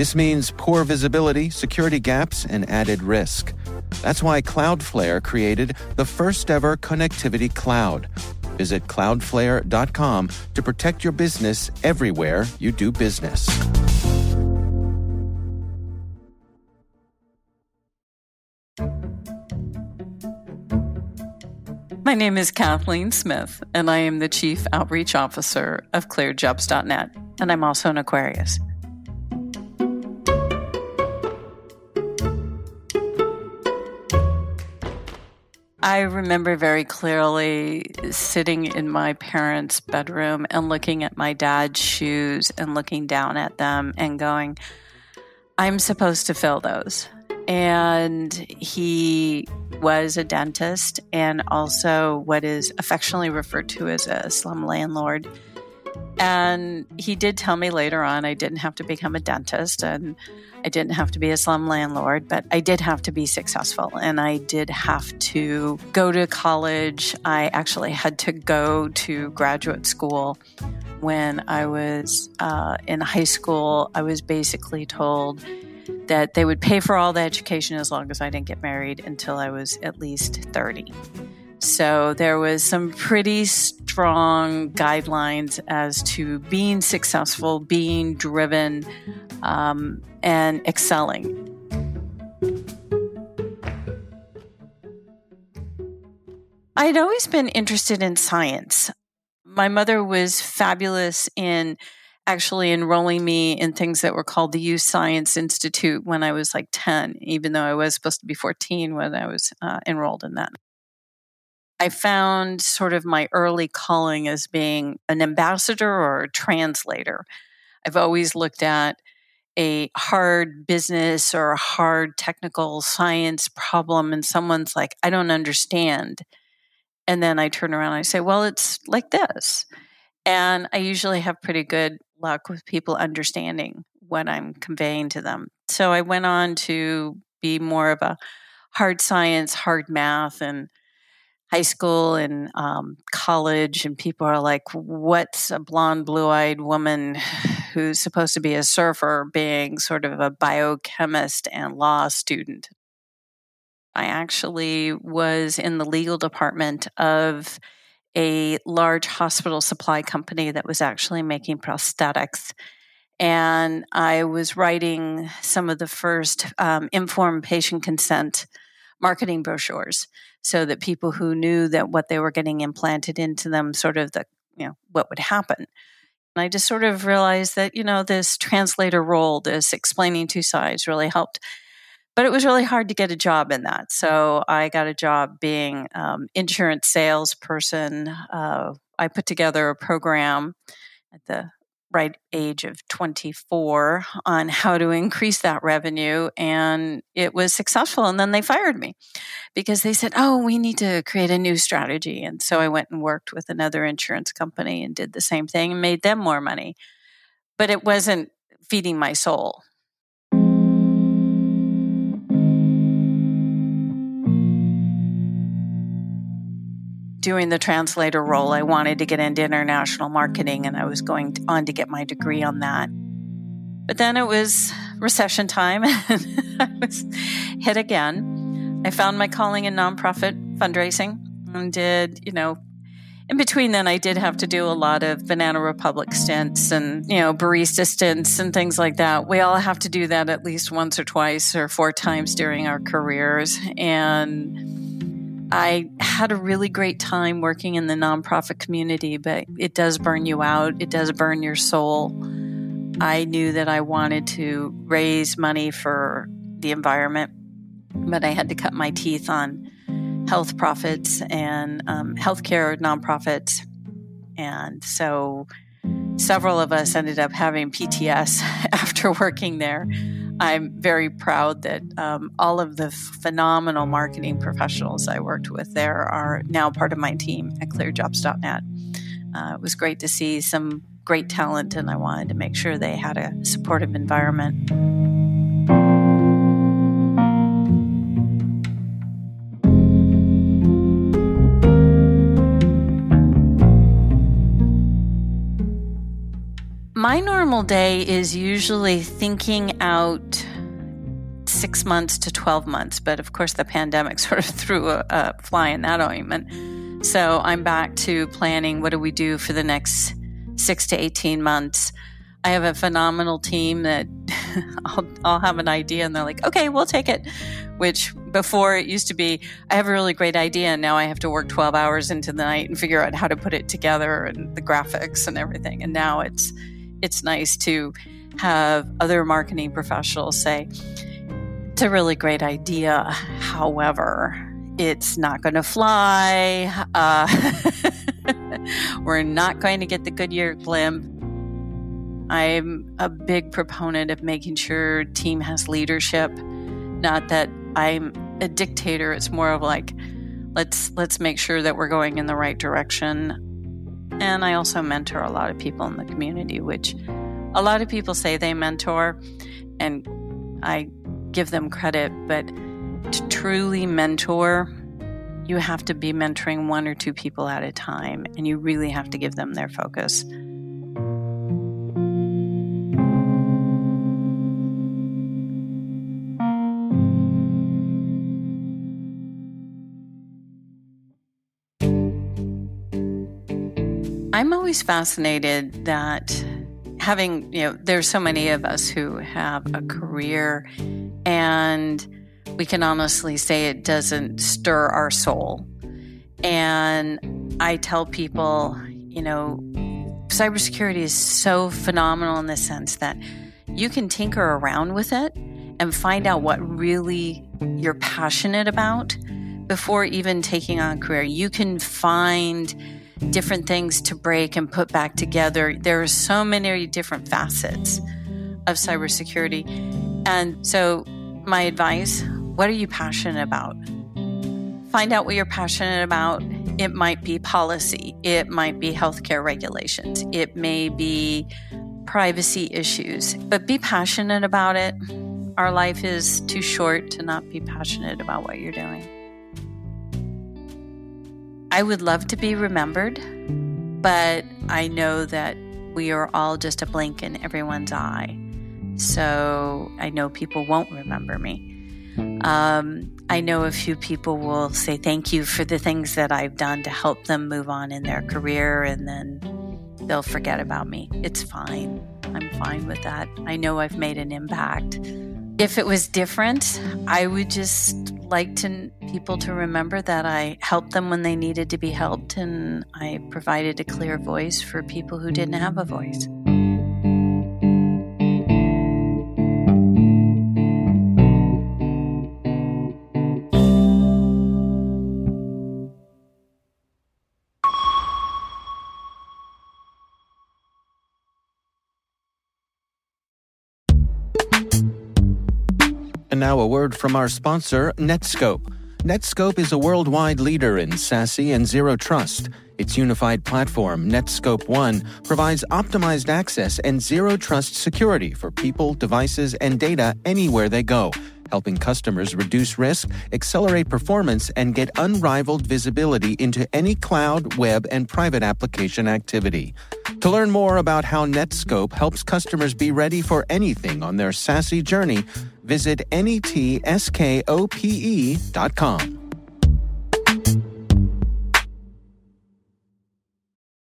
This means poor visibility, security gaps, and added risk. That's why Cloudflare created the first ever connectivity cloud. Visit cloudflare.com to protect your business everywhere you do business. My name is Kathleen Smith, and I am the Chief Outreach Officer of ClearedJobs.Net, and I'm also an Aquarius. I remember very clearly sitting in my parents' bedroom and looking at my dad's shoes and looking down at them and going, I'm supposed to fill those. And he was a dentist and also what is affectionately referred to as a slum landlord. And he did tell me later on I didn't have to become a dentist and I didn't have to be a slum landlord, but I did have to be successful and I did have to go to college. I actually had to go to graduate school. When I was uh, in high school, I was basically told that they would pay for all the education as long as I didn't get married until I was at least 30. So there was some pretty strong guidelines as to being successful, being driven, um, and excelling. I'd always been interested in science. My mother was fabulous in actually enrolling me in things that were called the Youth Science Institute when I was like 10, even though I was supposed to be 14 when I was uh, enrolled in that. I found sort of my early calling as being an ambassador or a translator. I've always looked at a hard business or a hard technical science problem, and someone's like, I don't understand. And then I turn around and I say, Well, it's like this. And I usually have pretty good luck with people understanding what I'm conveying to them. So I went on to be more of a hard science, hard math, and high school and um, college, and people are like, "What's a blonde, blue-eyed woman who's supposed to be a surfer being sort of a biochemist and law student?" I actually was in the legal department of a large hospital supply company that was actually making prosthetics. And I was writing some of the first um, informed patient consent marketing brochures so that people who knew that what they were getting implanted into them, sort of the, you know, what would happen. And I just sort of realized that, you know, this translator role, this explaining two sides really helped. But it was really hard to get a job in that. So I got a job being um, insurance salesperson. Uh, I put together a program at the right age of 24 on how to increase that revenue and it was successful and then they fired me because they said oh we need to create a new strategy and so i went and worked with another insurance company and did the same thing and made them more money. But it wasn't feeding my soul doing the translator role, I wanted to get into international marketing and I was going on to get my degree on that. But then it was recession time and I was hit again. I found my calling in nonprofit fundraising and did, you know, in between then I did have to do a lot of Banana Republic stints and, you know, barista stints and things like that. We all have to do that at least once or twice or four times during our careers. And I had a really great time working in the nonprofit community, but it does burn you out. It does burn your soul. I knew that I wanted to raise money for the environment, but I had to cut my teeth on health profits and um, healthcare nonprofits. And so several of us ended up having PTS after working there. I'm very proud that um, all of the phenomenal marketing professionals I worked with there are now part of my team at clearedjobs.net. Uh, it was great to see some great talent, and I wanted to make sure they had a supportive environment. My normal day is usually thinking out six months to 12 months, but of course, the pandemic sort of threw a, a fly in that ointment. So I'm back to planning what do we do for the next six to 18 months. I have a phenomenal team that I'll, I'll, have an idea and they're like, okay, we'll take it. Which before it used to be, I have a really great idea and now I have to work 12 hours into the night and figure out how to put it together and the graphics and everything. And now it's, it's nice to have other marketing professionals say, it's a really great idea. However, it's not going to fly. Uh, we're not going to get the Goodyear blimp. I'm a big proponent of making sure team has leadership. Not that I'm a dictator. It's more of like, let's let's make sure that we're going in the right direction and I also mentor a lot of people in the community, which a lot of people say they mentor, and I give them credit, but to truly mentor, you have to be mentoring one or two people at a time, and you really have to give them their focus. I'm always fascinated that having, you know, there's so many of us who have a career and we can honestly say it doesn't stir our soul. And I tell people, you know, cybersecurity is so phenomenal in the sense that you can tinker around with it and find out what really you're passionate about before even taking on a career. You can find different things to break and put back together. There are so many different facets of cybersecurity. And so, my advice what are you passionate about? Find out what you're passionate about. It might be policy, it might be healthcare regulations, it may be privacy issues, but be passionate about it. Our life is too short to not be passionate about what you're doing. I would love to be remembered, but I know that we are all just a blink in everyone's eye. So I know people won't remember me. Um, I know a few people will say thank you for the things that I've done to help them move on in their career, and then they'll forget about me. It's fine. I'm fine with that. I know I've made an impact. If it was different, I would just like to people to remember that I helped them when they needed to be helped and I provided a clear voice for people who didn't have a voice. And now a word from our sponsor, Netskope. Netskope is a worldwide leader in SASE and Zero Trust. Its unified platform, Netskope One, provides optimized access and zero trust security for people, devices, and data anywhere they go, helping customers reduce risk, accelerate performance, and get unrivaled visibility into any cloud, web, and private application activity. To learn more about how Netskope helps customers be ready for anything on their SASE journey, visit netskope.com.